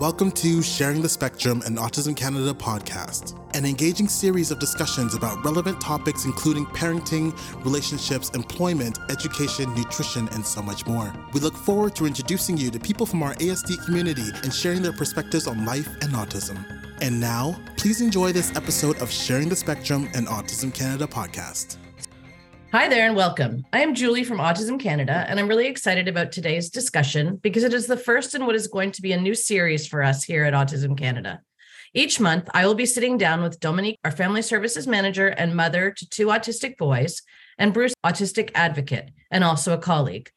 Welcome to Sharing the Spectrum and Autism Canada podcast, an engaging series of discussions about relevant topics including parenting, relationships, employment, education, nutrition, and so much more. We look forward to introducing you to people from our ASD community and sharing their perspectives on life and autism. And now, please enjoy this episode of Sharing the Spectrum and Autism Canada podcast. Hi there and welcome. I am Julie from Autism Canada, and I'm really excited about today's discussion because it is the first in what is going to be a new series for us here at Autism Canada. Each month, I will be sitting down with Dominique, our family services manager and mother to two autistic boys, and Bruce, autistic advocate and also a colleague.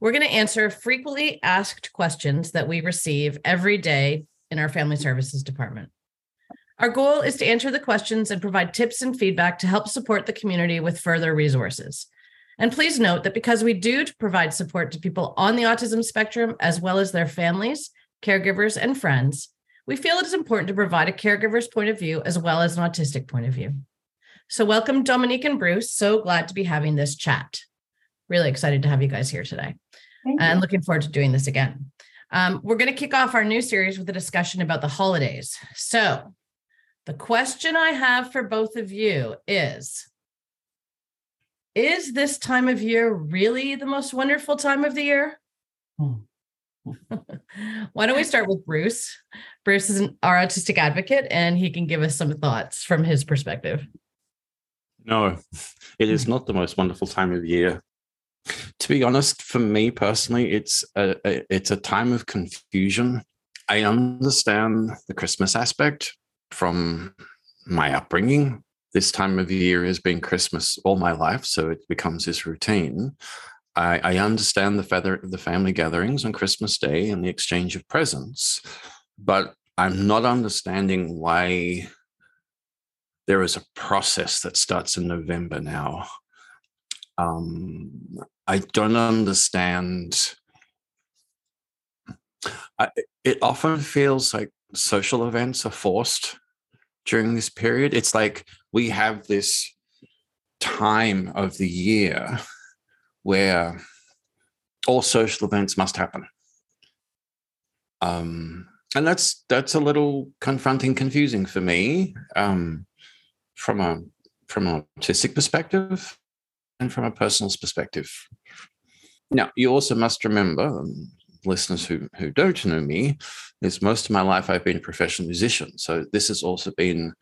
We're going to answer frequently asked questions that we receive every day in our family services department. Our goal is to answer the questions and provide tips and feedback to help support the community with further resources. And please note that because we do provide support to people on the autism spectrum, as well as their families, caregivers, and friends, we feel it is important to provide a caregiver's point of view as well as an autistic point of view. So, welcome, Dominique and Bruce. So glad to be having this chat. Really excited to have you guys here today and looking forward to doing this again. Um, we're going to kick off our new series with a discussion about the holidays. So, the question I have for both of you is Is this time of year really the most wonderful time of the year? Hmm. Why don't we start with Bruce? Bruce is an, our autistic advocate, and he can give us some thoughts from his perspective. No, it is not the most wonderful time of year. To be honest, for me personally, it's a, a it's a time of confusion. I understand the Christmas aspect from my upbringing. This time of year has been Christmas all my life, so it becomes this routine. I, I understand the feather the family gatherings on Christmas Day and the exchange of presents, but I'm not understanding why there is a process that starts in November now. Um, I don't understand. I, it often feels like social events are forced during this period. It's like we have this time of the year where all social events must happen. Um, and that's that's a little confronting, confusing for me um, from a from an autistic perspective and from a personal perspective. Now, you also must remember, um, listeners who who don't know me, is most of my life I've been a professional musician. So this has also been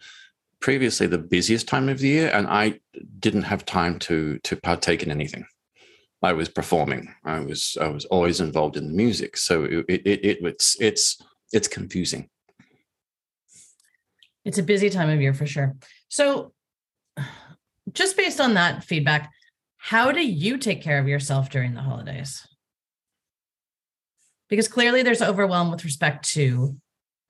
previously the busiest time of the year, and I didn't have time to to partake in anything. I was performing. I was I was always involved in the music. So it it, it it's it's it's confusing. It's a busy time of year for sure. So just based on that feedback, how do you take care of yourself during the holidays? Because clearly there's overwhelm with respect to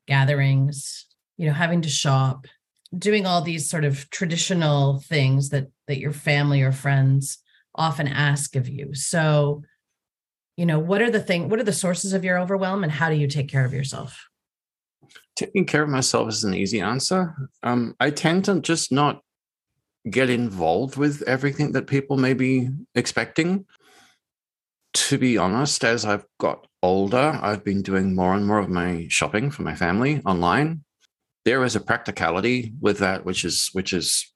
gatherings you know having to shop doing all these sort of traditional things that that your family or friends often ask of you. So you know what are the thing what are the sources of your overwhelm and how do you take care of yourself? Taking care of myself is an easy answer. Um, i tend to just not get involved with everything that people may be expecting. To be honest, as I've got older, I've been doing more and more of my shopping for my family online. There is a practicality with that, which is which is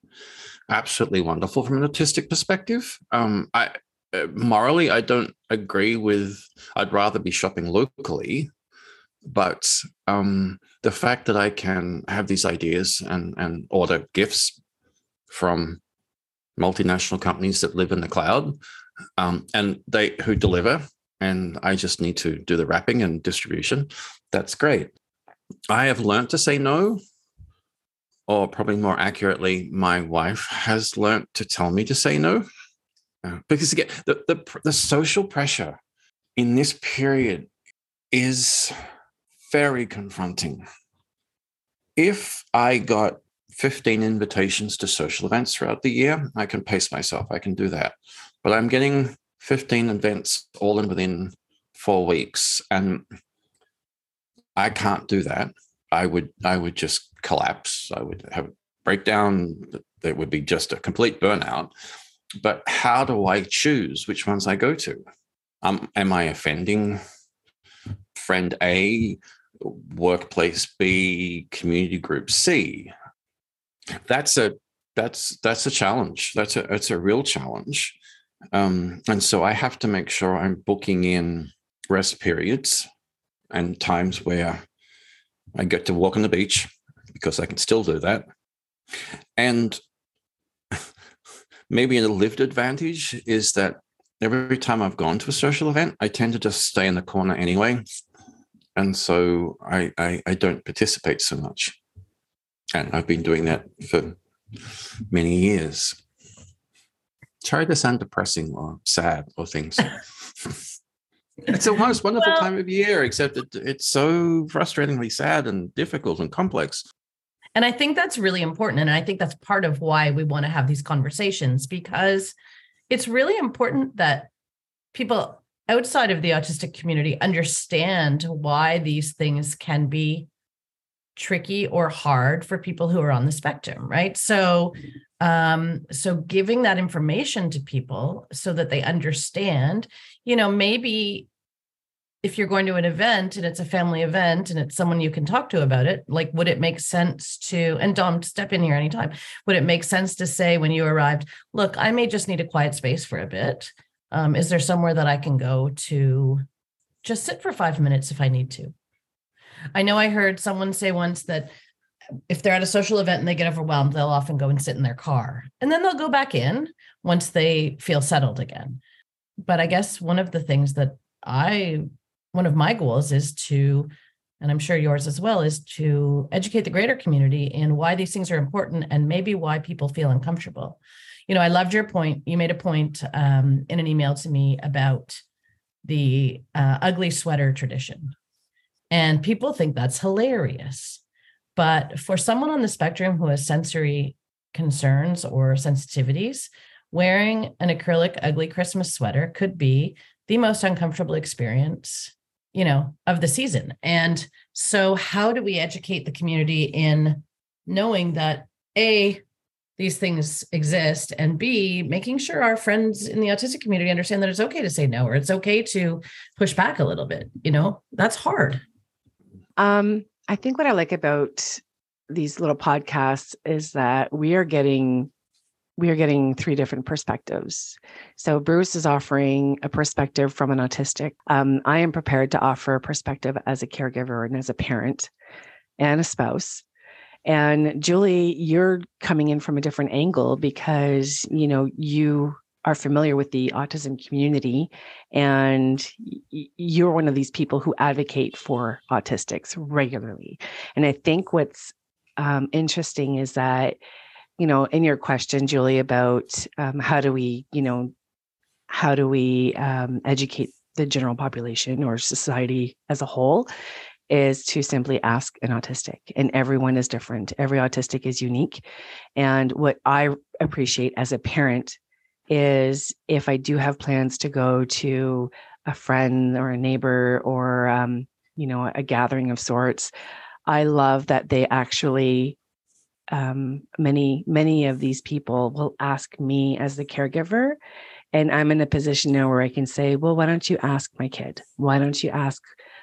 absolutely wonderful from an autistic perspective. Um, I uh, morally, I don't agree with. I'd rather be shopping locally, but um, the fact that I can have these ideas and and order gifts from multinational companies that live in the cloud um, and they who deliver, and I just need to do the wrapping and distribution. That's great. I have learned to say no, or probably more accurately, my wife has learned to tell me to say no, uh, because again, the, the the social pressure in this period is very confronting. If I got 15 invitations to social events throughout the year, I can pace myself. I can do that but I'm getting 15 events all in within four weeks. And I can't do that. I would I would just collapse. I would have a breakdown. That would be just a complete burnout. But how do I choose which ones I go to? Um, am I offending friend A workplace B, community group C. That's a that's that's a challenge. That's a that's a real challenge. Um, and so I have to make sure I'm booking in rest periods and times where I get to walk on the beach because I can still do that. And maybe a lived advantage is that every time I've gone to a social event, I tend to just stay in the corner anyway. And so I, I, I don't participate so much. And I've been doing that for many years. Sorry to sound depressing or sad or things. it's the most wonderful well, time of year, except it, it's so frustratingly sad and difficult and complex. And I think that's really important. And I think that's part of why we want to have these conversations because it's really important that people outside of the autistic community understand why these things can be tricky or hard for people who are on the spectrum right so um so giving that information to people so that they understand you know maybe if you're going to an event and it's a family event and it's someone you can talk to about it like would it make sense to and dom step in here anytime would it make sense to say when you arrived look i may just need a quiet space for a bit. Um, is there somewhere that i can go to just sit for five minutes if i need to? I know I heard someone say once that if they're at a social event and they get overwhelmed, they'll often go and sit in their car and then they'll go back in once they feel settled again. But I guess one of the things that I, one of my goals is to, and I'm sure yours as well, is to educate the greater community in why these things are important and maybe why people feel uncomfortable. You know, I loved your point. You made a point um, in an email to me about the uh, ugly sweater tradition and people think that's hilarious. But for someone on the spectrum who has sensory concerns or sensitivities, wearing an acrylic ugly Christmas sweater could be the most uncomfortable experience, you know, of the season. And so how do we educate the community in knowing that A, these things exist and b making sure our friends in the autistic community understand that it's okay to say no or it's okay to push back a little bit you know that's hard um, I think what I like about these little podcasts is that we are getting we are getting three different perspectives. So Bruce is offering a perspective from an autistic. Um, I am prepared to offer a perspective as a caregiver and as a parent and a spouse. And Julie, you're coming in from a different angle because you know you are familiar with the autism community and you're one of these people who advocate for autistics regularly. And i think what's um, interesting is that you know in your question julie about um, how do we you know how do we um, educate the general population or society as a whole is to simply ask an autistic and everyone is different. Every autistic is unique. And what i appreciate as a parent is if I do have plans to go to a friend or a neighbor or um, you know a gathering of sorts, I love that they actually um, many many of these people will ask me as the caregiver and i'm in a position now where i can say well why don't you ask my kid? Why don't you ask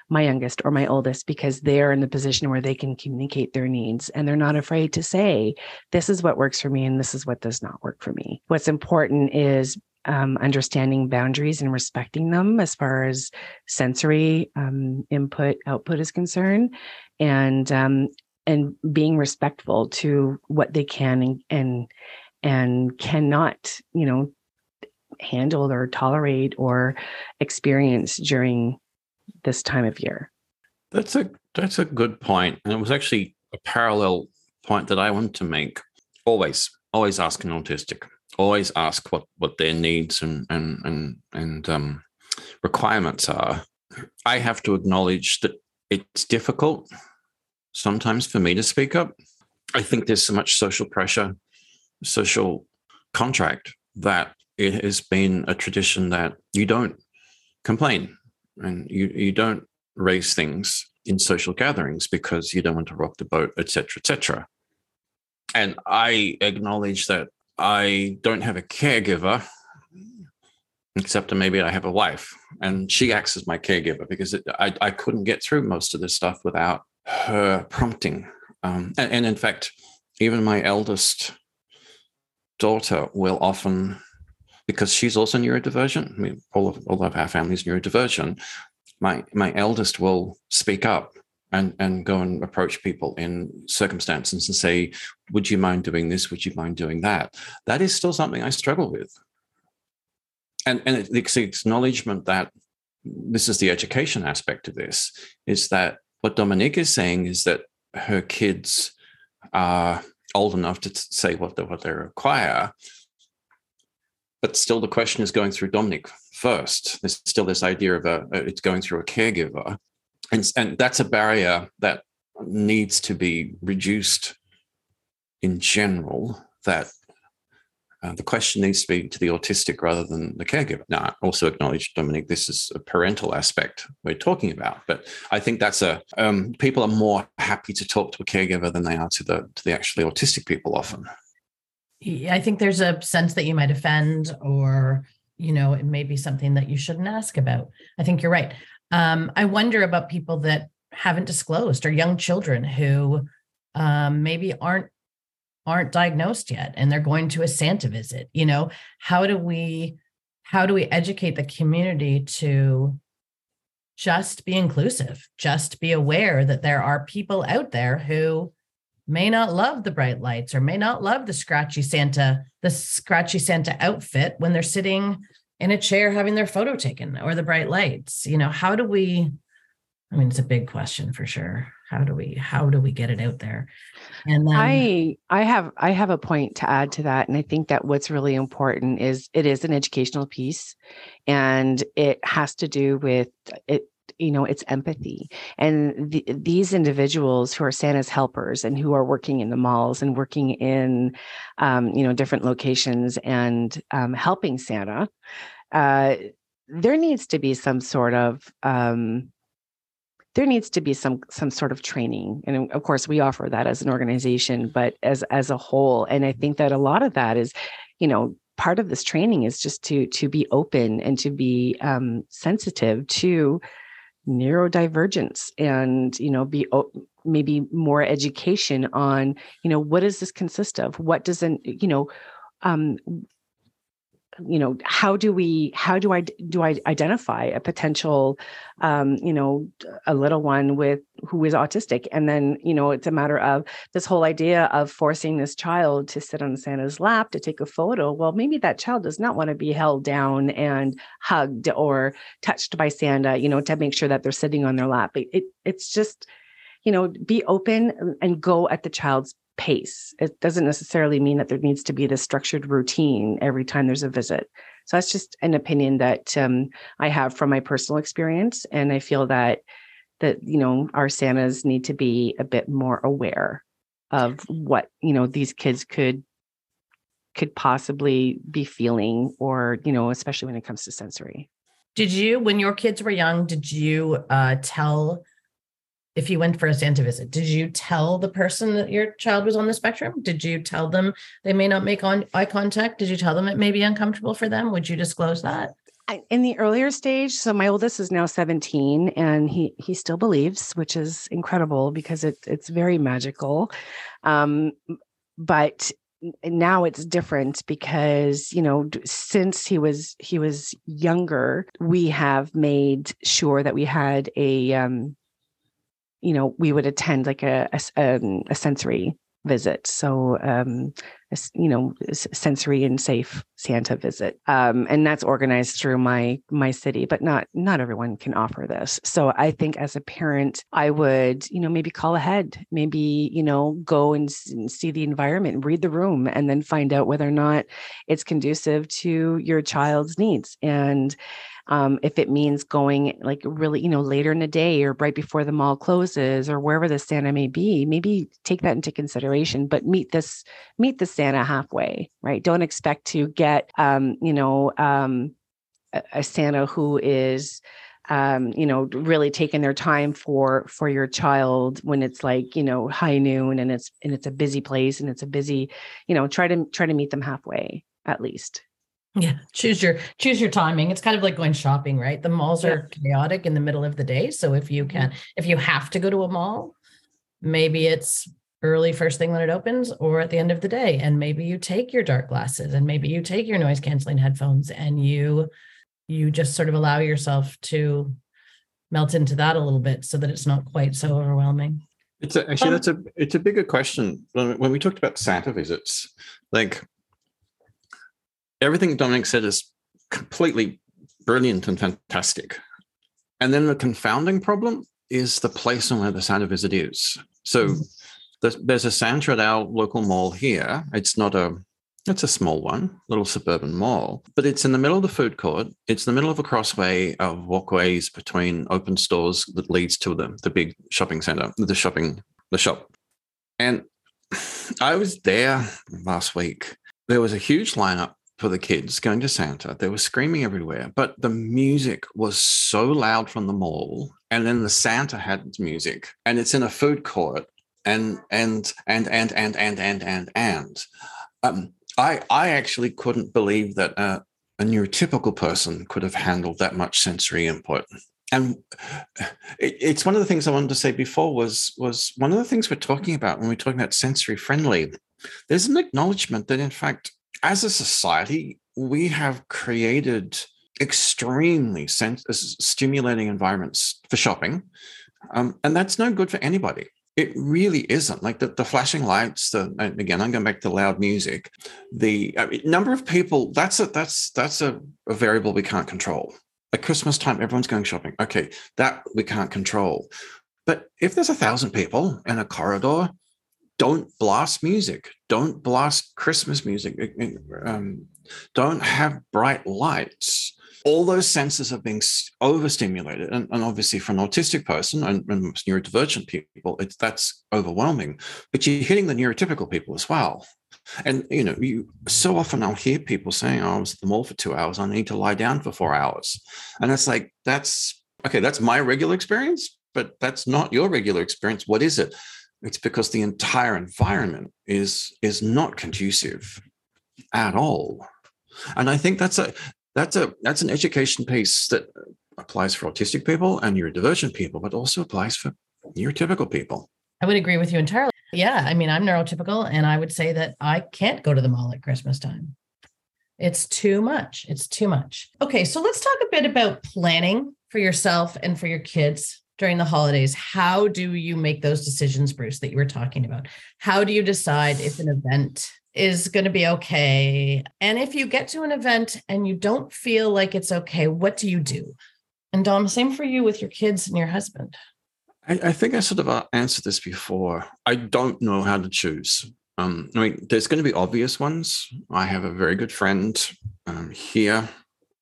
my youngest or my oldest because they're in the position where they can communicate their needs and they're not afraid to say, this is what works for me and this is what does not work for me. What's important is um, understanding boundaries and respecting them as far as sensory um, input output is concerned and um, and being respectful to what they can and and, and cannot you know handle or tolerate or experience during this time of year. That's a that's a good point, and it was actually a parallel point that I want to make. Always, always ask an autistic. Always ask what what their needs and and and and um, requirements are. I have to acknowledge that it's difficult sometimes for me to speak up. I think there's so much social pressure, social contract that it has been a tradition that you don't complain and you you don't raise things in social gatherings because you don't want to rock the boat, etc., etc. And I acknowledge that I don't have a caregiver except maybe I have a wife and she acts as my caregiver because it, I, I couldn't get through most of this stuff without her prompting. Um, and, and in fact, even my eldest daughter will often, because she's also neurodivergent. I mean, all of all of our family's neurodivergent. My my eldest will speak up and and go and approach people in circumstances and say, "Would you mind doing this? Would you mind doing that?" That is still something I struggle with. And and it's the acknowledgement that this is the education aspect of this is that what Dominique is saying is that her kids are old enough to say what they, what they require. But still, the question is going through Dominique first. There's still this idea of a, it's going through a caregiver, and and that's a barrier that needs to be reduced in general. That uh, the question needs to be to the autistic rather than the caregiver. Now, I also acknowledge, Dominique, this is a parental aspect we're talking about, but I think that's a um, people are more happy to talk to a caregiver than they are to the to the actually autistic people often. I think there's a sense that you might offend, or you know, it may be something that you shouldn't ask about. I think you're right. Um, I wonder about people that haven't disclosed or young children who um, maybe aren't aren't diagnosed yet and they're going to a santa visit you know how do we how do we educate the community to just be inclusive just be aware that there are people out there who may not love the bright lights or may not love the scratchy santa the scratchy santa outfit when they're sitting in a chair having their photo taken or the bright lights. You know how do we i mean it's a big question for sure. How do we how do we get it out there? And then, i i have i have a point to add to that and i think that what's really important is it is an educational piece and it has to do with it you know it's empathy. And the, these individuals who are santa's helpers and who are working in the malls and working in um, you know different locations and um, helping santa uh, there needs to be some sort of um, there needs to be some some sort of training. And of course we offer that as an organization but as as a whole. And i think that a lot of that is you know part of this training is just to to be open and to be um, sensitive to neurodivergence and you know be maybe more education on you know what does this consist of? What doesn't you know um, you know how do we how do i do i identify a potential um you know a little one with who is autistic? And then you know it's a matter of this whole idea of forcing this child to sit on santa's lap to take a photo. Well maybe that child does not want to be held down and hugged or touched by santa you know to make sure that they're sitting on their lap. It, it it's just you know be open and go at the child's pace. It doesn't necessarily mean that there needs to be this structured routine every time there's a visit. So that's just an opinion that um, I have from my personal experience, and I feel that that you know our Santas need to be a bit more aware of what you know these kids could could possibly be feeling, or you know, especially when it comes to sensory. Did you, when your kids were young, did you uh, tell if you went for a Santa visit, did you tell the person that your child was on the spectrum? Did you tell them they may not make on eye contact? Did you tell them it may be uncomfortable for them? Would you disclose that? in the earlier stage so my oldest is now 17 and he he still believes which is incredible because it, it's very magical um, but now it's different because you know since he was he was younger we have made sure that we had a um, you know, we would attend like a a, um, a sensory visit. So, um, a, you know, sensory and safe Santa visit, um, and that's organized through my my city. But not not everyone can offer this. So, I think as a parent, I would, you know, maybe call ahead, maybe you know, go and, and see the environment, read the room, and then find out whether or not it's conducive to your child's needs. And um, if it means going like really, you know, later in the day or right before the mall closes or wherever the Santa may be, maybe take that into consideration, but meet this, meet the Santa halfway, right? Don't expect to get, um, you know, um, a, a Santa who is, um, you know, really taking their time for for your child when it's like, you know, high noon and it's and it's a busy place and it's a busy, you know, try to try to meet them halfway at least. Yeah, choose your choose your timing. It's kind of like going shopping, right? The malls are chaotic in the middle of the day, so if you can if you have to go to a mall, maybe it's early first thing when it opens or at the end of the day and maybe you take your dark glasses and maybe you take your noise canceling headphones and you you just sort of allow yourself to melt into that a little bit so that it's not quite so overwhelming it's a, actually um, that's a it's a bigger question when we talked about santa visits like everything dominique said is completely brilliant and fantastic and then the confounding problem is the place on where the santa visit is so mm-hmm there's, there's a Santa at our local mall here. It's not a it's a small one, little suburban mall, but it's in the middle of the food court. It's in the middle of a crossway of walkways between open stores that leads to the, the big shopping center, the shopping, the shop. And I was there last week. There was a huge lineup for the kids going to Santa. They were screaming everywhere, but the music was so loud from the mall. And then the Santa had music, and it's in a food court and and and and and and and and and um, I I actually couldn't believe that uh, a neurotypical person could have handled that much sensory input. And it, it's one of the things I wanted to say before was was one of the things we're talking about when we're talking about sensory friendly. There's an acknowledgement that in fact, as a society, we have created extremely sens- stimulating environments for shopping, um, and that's no good for anybody. It really isn't like the, the flashing lights. The again, I'm going back to loud music. The I mean, number of people that's a that's that's a, a variable we can't control. At Christmas time, everyone's going shopping. Okay, that we can't control. But if there's a thousand people in a corridor, don't blast music. Don't blast Christmas music. Um, don't have bright lights all those senses are being overstimulated. And, and obviously, for an autistic person and, and neurodivergent people, it's, that's overwhelming. But you're hitting the neurotypical people as well. And you know, you so often I'll hear people saying, oh, "I was at the mall for two hours. I need to lie down for four hours," and it's like that's okay. That's my regular experience, but that's not your regular experience. What is it? It's because the entire environment is is not conducive at all. And I think that's a that's a that's an education piece that applies for autistic people and neurodivergent people, but also applies for neurotypical people. I would agree with you entirely. Yeah, I mean, I'm neurotypical, and I would say that I can't go to the mall at Christmas time. It's too much. It's too much. Okay, so let's talk a bit about planning for yourself and for your kids during the holidays. How do you make those decisions, Bruce, that you were talking about? How do you decide if an event is going to be okay. And if you get to an event and you don't feel like it's okay, what do you do? And Dom, same for you with your kids and your husband. I, I think I sort of uh, answered this before. I don't know how to choose. Um, I mean, there's going to be obvious ones. I have a very good friend um, here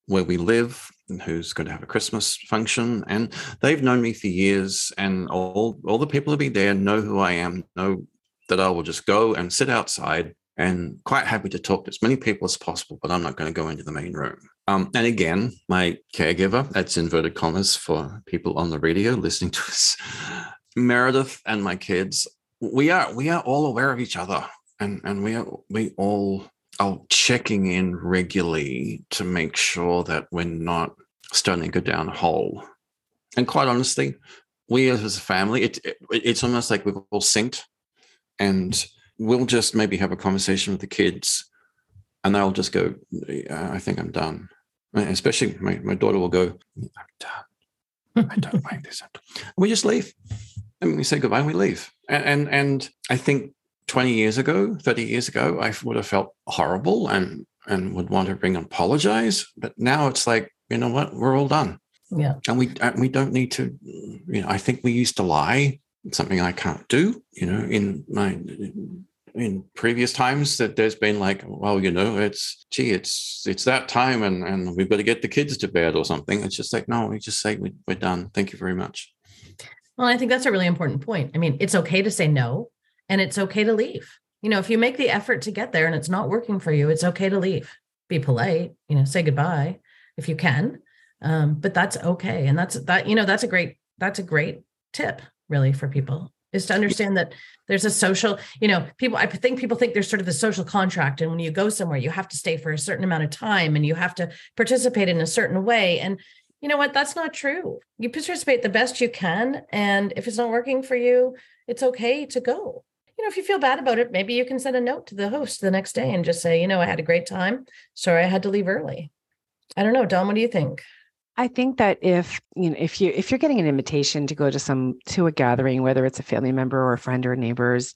where we live who's going to have a Christmas function, and they've known me for years, and all all the people who be there know who I am, know that I will just go and sit outside and quite happy to talk to as many people as possible, but I'm not going to go into the main room. Um, and again, my caregiver, that's inverted commas for people on the radio listening to us, Meredith and my kids, we are we are all aware of each other, and and we are we all are checking in regularly to make sure that we're not starting to go down a hole. And quite honestly, we as a family, it, it it's almost like we've all synced, and we'll just maybe have a conversation with the kids and they'll just go, I think I'm done. Especially my, my daughter will go, I'm done. I don't like this. We just leave. And we say goodbye and we leave. And, and, and I think 20 years ago, 30 years ago, I would have felt horrible and, and would want to bring and apologize. But now it's like, you know what? We're all done. Yeah. And we, and we don't need to, you know, I think we used to lie something I can't do. You know, in my in previous times that there's been like, well, you know, it's gee, it's it's that time, and and we've got to get the kids to bed or something. It's just like, no, we just say we, we're done. Thank you very much. Well, I think that's a really important point. I mean, it's okay to say no, and it's okay to leave. You know, if you make the effort to get there and it's not working for you, it's okay to leave. Be polite. You know, say goodbye if you can, um, but that's okay. And that's that. You know, that's a great that's a great tip really for people is to understand that there's a social, you know, people, I think people think there's sort of the social contract. And when you go somewhere, you have to stay for a certain amount of time and you have to participate in a certain way. And you know what? That's not true. You participate the best you can. And if it's not working for you, it's okay to go. You know, if you feel bad about it, maybe you can send a note to the host the next day and just say, you know, I had a great time. Sorry, I had to leave early. I don't know. Dom, what do you think? I think that if you know if you if you're getting an invitation to go to some to a gathering, whether it's a family member or a friend or neighbors,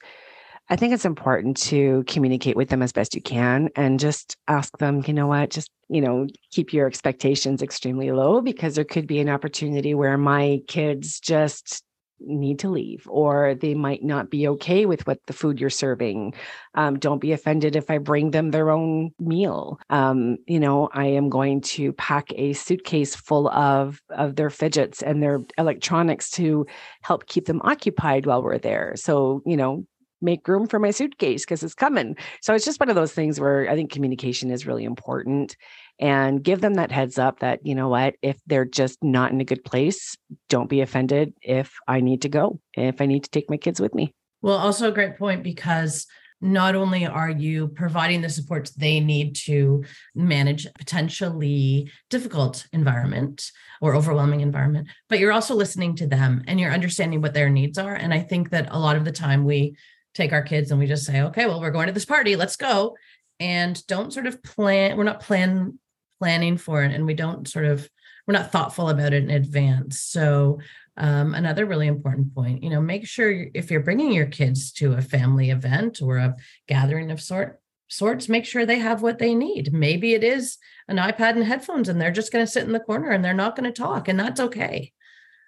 I think it's important to communicate with them as best you can and just ask them, you know what, just, you know, keep your expectations extremely low because there could be an opportunity where my kids just need to leave or they might not be okay with what the food you're serving. Um, don't be offended if i bring them their own meal. Um, you know i am going to pack a suitcase full of of their fidgets and their electronics to help keep them occupied while we're there. So you know make room for my suitcase because it's coming. So it's just one of those things where i think communication is really important and give them that heads up that, you know what, if they're just not in a good place, don't be offended if I need to go, if I need to take my kids with me. Well, also a great point because not only are you providing the supports they need to manage potentially difficult environment or overwhelming environment but you're also listening to them and you're understanding what their needs are and i think that a lot of the time we take our kids and we just say okay well we're going to this party let's go and don't sort of plan we're not plan planning for it and we don't sort of we're not thoughtful about it in advance. So um, another really important point you know make sure if you're bringing your kids to a family event or a gathering of sort sorts make sure they have what they need. Maybe it is an ipad and headphones and they're just going to sit in the corner and they're not going to talk and that's okay.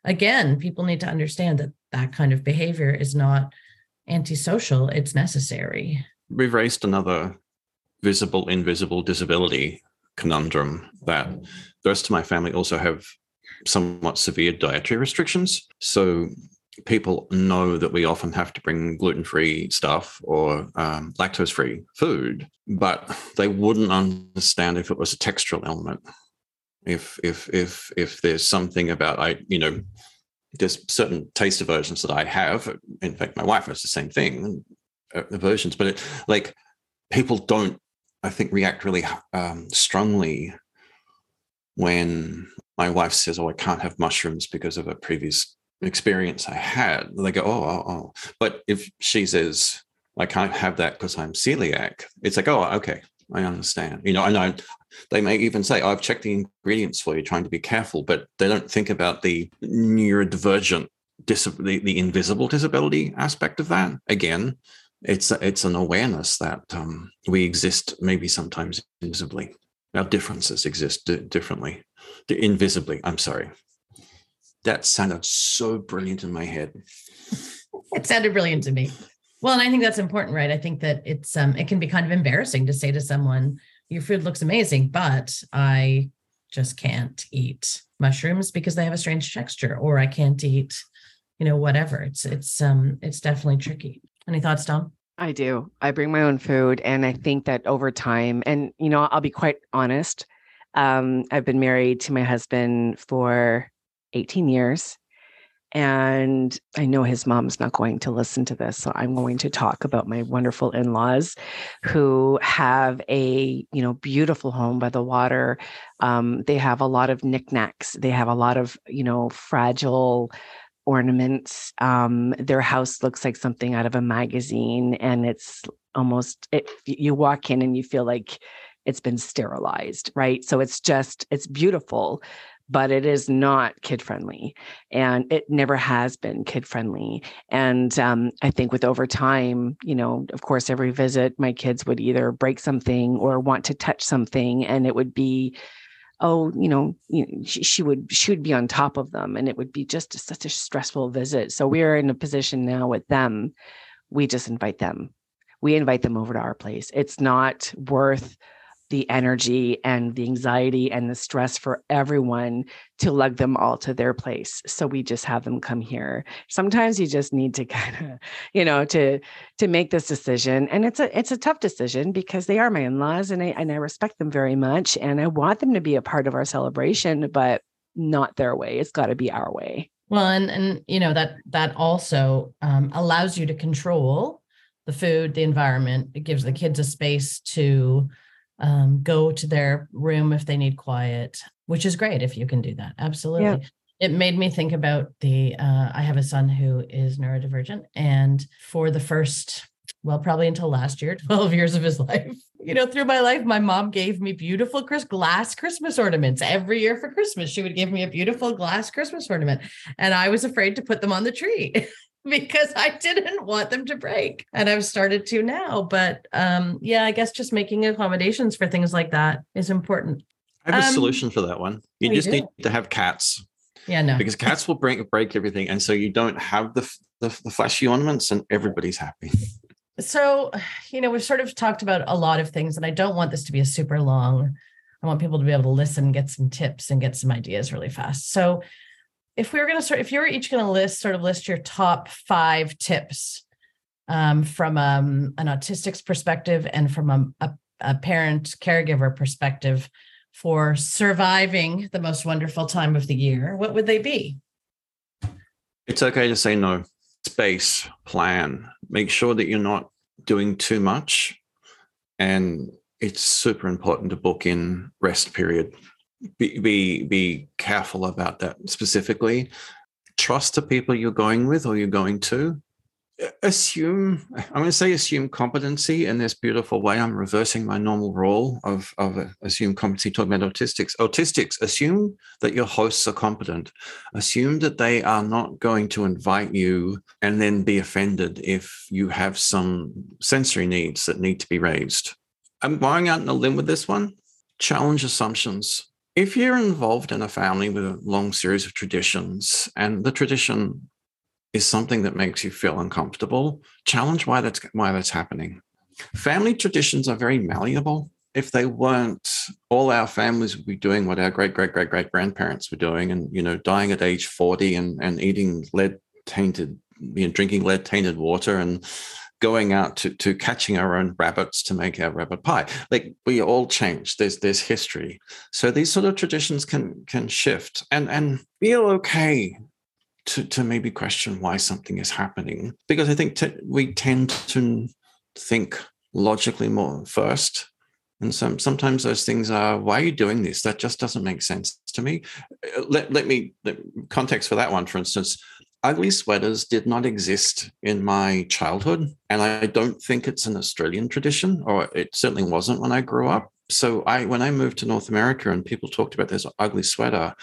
Again people need to understand that that kind of behavior is not antisocial it's necessary. We've raised another visible invisible disability conundrum that the rest of my family also have somewhat severe dietary restrictions. So people know that we often have to bring gluten-free stuff or um, lactose-free food, but they wouldn't understand if it was a textural element. If if if if there's something about I you know there's certain taste aversions that I have. In fact, my wife has the same thing, uh, aversions. But it, like people don't I think, react really um, strongly when my wife says, "Oh, I can't have mushrooms because of a previous experience I had." They go, "Oh, oh, oh." But if she says, "I can't have that because I'm celiac," it's like, "Oh, okay, I understand." You know, I know they may even say, oh, "I've checked the ingredients for you, trying to be careful," but they don't think about the neurodivergent, dis- the, the invisible disability aspect of that. Again, it's it's an awareness that um, we exist maybe sometimes invisibly. Our differences exist d- differently invisibly i'm sorry. That sounded so brilliant in my head. It sounded brilliant to me. Well and i think that's important right? I think that it's um it can be kind of embarrassing to say to someone your food looks amazing but i just can't eat mushrooms because they have a strange texture or i can't eat you know whatever. It's it's um it's definitely tricky any thoughts, Dom? I do. I bring my own food. And I think that over time, and, you know, I'll be quite honest. Um, I've been married to my husband for 18 years. And I know his mom's not going to listen to this. So I'm going to talk about my wonderful in laws who have a, you know, beautiful home by the water. Um, they have a lot of knickknacks. They have a lot of, you know, fragile ornaments. Um, their house looks like something out of a magazine, and it's almost it, you walk in and you feel like it's been sterilized, right? So it's just it's beautiful, but it is not kid friendly, and it never has been kid friendly. And um, I think with over time, you know, of course, every visit, my kids would either break something or want to touch something, and it would be oh, you know, she, she, would she would be on top of them, and it would be just a, such a stressful visit. So we're in a position now with them. We just invite them. We invite them over to our place. It's not worth the energy and the anxiety and the stress for everyone to lug them all to their place. So we just have them come here. Sometimes you just need to kind of you know to to make this decision. And it's a it's a tough decision because they are my in-laws and I and I respect them very much and I want them to be a part of our celebration but not their way. It's got to be our way. Well, and and you know that that also um, allows you to control the food, the environment. It gives the kids a space to um, go to their room if they need quiet, which is great if you can do that. Absolutely. Yeah. It made me think about the. Uh, I have a son who is neurodivergent, and for the first well, probably until last year, 12 years of his life. You know, through my life, my mom gave me beautiful glass Christmas ornaments every year for Christmas. She would give me a beautiful glass Christmas ornament, and I was afraid to put them on the tree. because I didn't want them to break. And I've started to now. But um, yeah, I guess just making accommodations for things like that is important. I have a um, solution for that one. You just you need to have cats. Yeah, no. Because cats will break break everything. And so you don't have the, the, the flashy ornaments and everybody's happy. So, you know, we've sort of talked about a lot of things, and I don't want this to be a super long. I want people to be able to listen, get some tips, and get some ideas really fast. So, if we were going to start, if you were each going to list, sort of list your top five tips um, from um, an autistic's perspective and from a, a, a parent caregiver perspective for surviving the most wonderful time of the year, what would they be? It's okay to say no. Space, plan, make sure that you're not doing too much. And it's super important to book in rest period be be be careful about that specifically. Trust the people you're going with or you're going to. Assume i'm going to say assume competency in this beautiful way. I'm reversing my normal role of, of uh, assume competency talking about autistics. Autistics assume that your hosts are competent. Assume that they are not going to invite you and then be offended if you have some sensory needs that need to be raised. I'm going out on a limb with this one. Challenge assumptions if you're involved in a family with a long series of traditions and the tradition is something that makes you feel uncomfortable, challenge why that's why that's happening. Family traditions are very malleable. If they weren't, all our families would be doing what our great great great great grandparents were doing, and you know, dying at age forty and and eating lead tainted, you know, drinking lead tainted water and going out to, to catching our own rabbits to make our rabbit pie. Like we all change. There's there's history. So these sort of traditions can can shift and and feel okay to to maybe question why something is happening because I think t- we tend to think logically more first. And some sometimes those things are, why are you doing this? That just doesn't make sense to me. Uh, let, let me context for that one, for instance ugly sweaters did not exist in my childhood. And I don't think it's an Australian tradition, or it certainly wasn't when I grew up. So I when I moved to North America and people talked about this ugly sweater,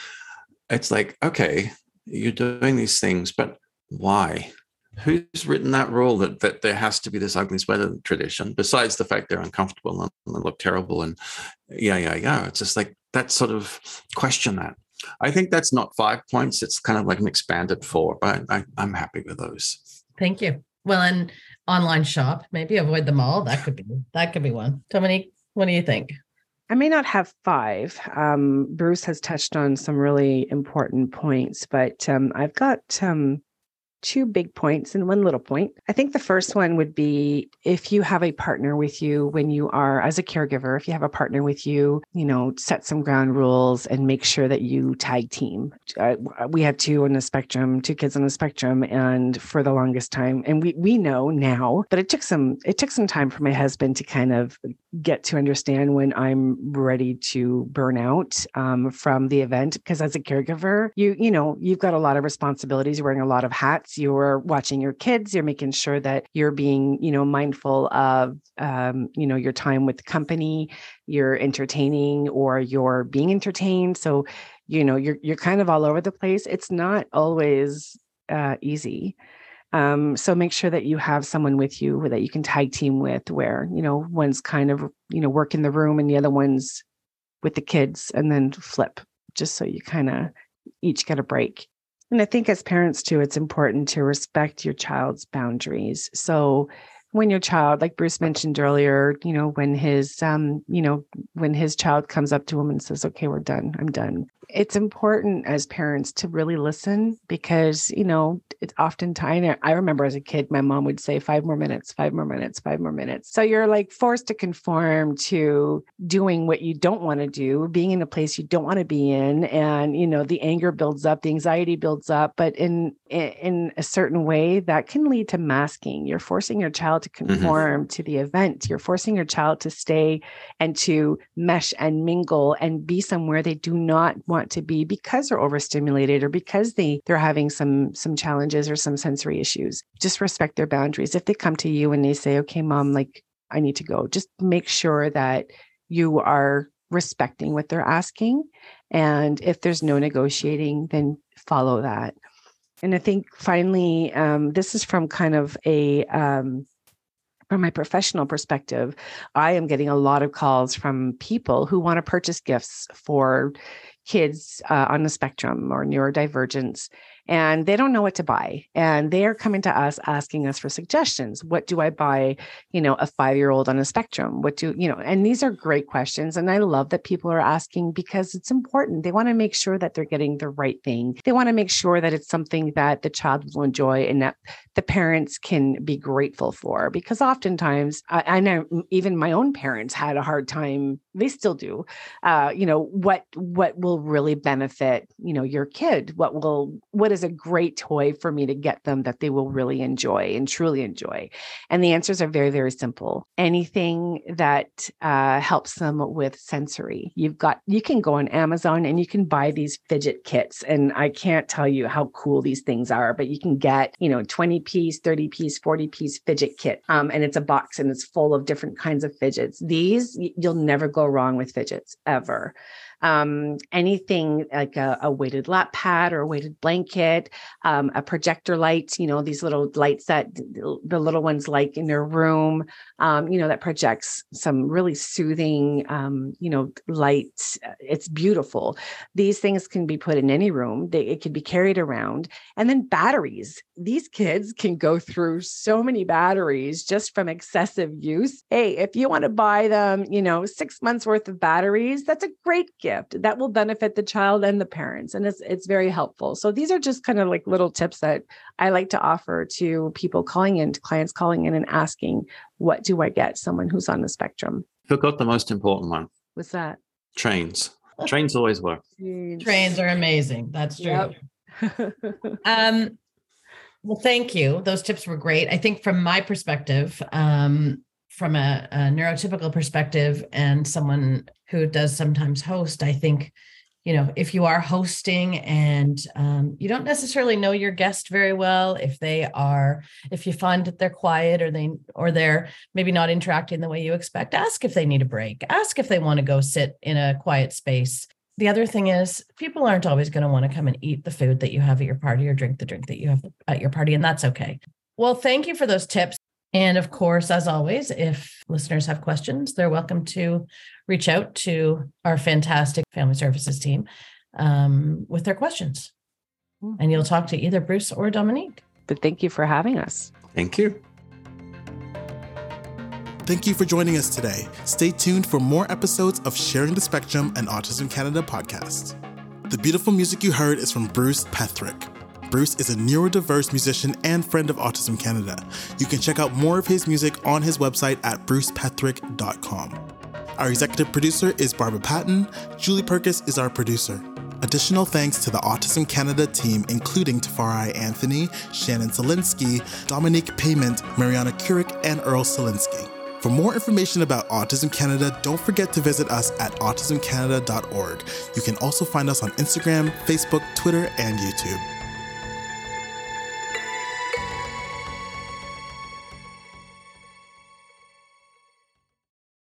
it's like, okay, you're doing these things, but why? Who's written that rule that, that there has to be this ugly sweater tradition, besides the fact they're uncomfortable and they look terrible and yeah, yeah, yeah. It's just like that sort of question that. I think that's not five points. It's kind of like an expanded four, but I, am happy with those. Thank you. Well, and online shop, maybe avoid them all. That could be that could be one. Dominique, what do you think? I may not have five. Um, Bruce has touched on some really important points, but um, I've got um, two big points and one little point. I think the first one would be if you have a partner with you when you are, as a caregiver, if you have a partner with you, you know, set some ground rules and make sure that you tag team. Uh, we have two on the spectrum, two kids on the spectrum, and for the longest time, and we we know now, but it took some it took some time for my husband to kind of get to understand when I'm ready to burn out um, from the event because as a caregiver, you you know you've got a lot of responsibilities, you're wearing a lot of hats you're watching your kids you're making sure that you're being you know mindful of um, you know your time with the company you're entertaining or you're being entertained. So you know you're you're kind of all over the place. It's not always uh, easy um, so make sure that you have someone with you that you can tag team with where you know one's kind of you know work in the room and the other one's with the kids and then flip just so you kind of each get a break and I think as parents too, it's important to respect your child's boundaries. So when your child, like Bruce mentioned earlier, you know, when his um, you know, when his child comes up to him and says, Okay, we're done, I'm done. It's important as parents to really listen because you know it's oftentimes i remember as a kid my mom would say five more minutes five more minutes five more minutes so you're like forced to conform to doing what you don't want to do being in a place you don't want to be in and you know the anger builds up the anxiety builds up but in in a certain way that can lead to masking you're forcing your child to mm-hmm. conform mm-hmm. to the event you're forcing your child to stay and to mesh and mingle and be somewhere they do not want to be because they're overstimulated or because they they're having some some challenges or some sensory issues. Just respect their boundaries. If they come to you and they say okay mom like i need to go just make sure that you are respecting what they're asking. And if there's no negotiating then follow that. And i think finally um, this is from kind of a um, from my professional perspective, I am getting a lot of calls from people who want to purchase gifts for kids uh, on the spectrum or neurodivergence and they don't know what to buy and they are coming to us asking us for suggestions. What do i buy you know a 5 year old on a spectrum? What do you know and these are great questions and i love that people are asking because it's important. They want to make sure that they're getting the right thing. They want to make sure that it's something that the child will enjoy and that the parents can be grateful for because oftentimes I, I know even my own parents had a hard time they still do uh, you know what what will really benefit you know your kid what will what is a great toy for me to get them that they will really enjoy and truly enjoy? And the answers are very very simple. Anything that uh, helps them with sensory. You've got you can go on amazon and you can buy these fidget kits and i can't tell you how cool these things are but you can get you know 20 piece 30 piece 40 piece fidget kit um, and it's a box and it's full of different kinds of fidgets. These you'll never go wrong with fidgets ever um, anything like a, a, weighted lap pad or a weighted blanket, um, a projector light, you know, these little lights that the little ones like in their room, um, you know, that projects some really soothing, um, you know, light. It's beautiful. These things can be put in any room. They, it can be carried around. And then batteries. These kids can go through so many batteries just from excessive use. Hey, if you want to buy them, you know, six months worth of batteries, that's a great gift that will benefit the child and the parents. And it's it's very helpful. So these are just kind of like little tips that I like to offer to people calling in, to clients calling in and asking, what do I get someone who's on the spectrum? Forgot the most important one. What's that? Trains. Trains always work. Trains are amazing. That's true. Yep. um, well, thank you. Those tips were great. I think from my perspective, um, from a, a neurotypical perspective and someone who does sometimes host, I think you know if you are hosting and um, you don't necessarily know your guest very well if they are if you find that they're quiet or they or they're maybe not interacting the way you expect ask if they need a break. Ask if they want to go sit in a quiet space. The other thing is people aren't always going to want to come and eat the food that you have at your party or drink the drink that you have at your party and that's okay. Well thank you for those tips and of course, as always, if listeners have questions, they're welcome to reach out to our fantastic family services team um, with their questions. And you'll talk to either Bruce or Dominique. But thank you for having us. Thank you. Thank you for joining us today. Stay tuned for more episodes of Sharing the Spectrum and Autism Canada podcast. The beautiful music you heard is from Bruce Petherick. Bruce is a neurodiverse musician and friend of Autism Canada. You can check out more of his music on his website at brucepetherick.com. Our executive producer is Barbara Patton. Julie Perkis is our producer. Additional thanks to the Autism Canada team, including Tafari Anthony, Shannon Zelinsky, Dominique Payment, Mariana Kurik, and Earl Selinsky. For more information about Autism Canada, don't forget to visit us at autismcanada.org. You can also find us on Instagram, Facebook, Twitter, and YouTube.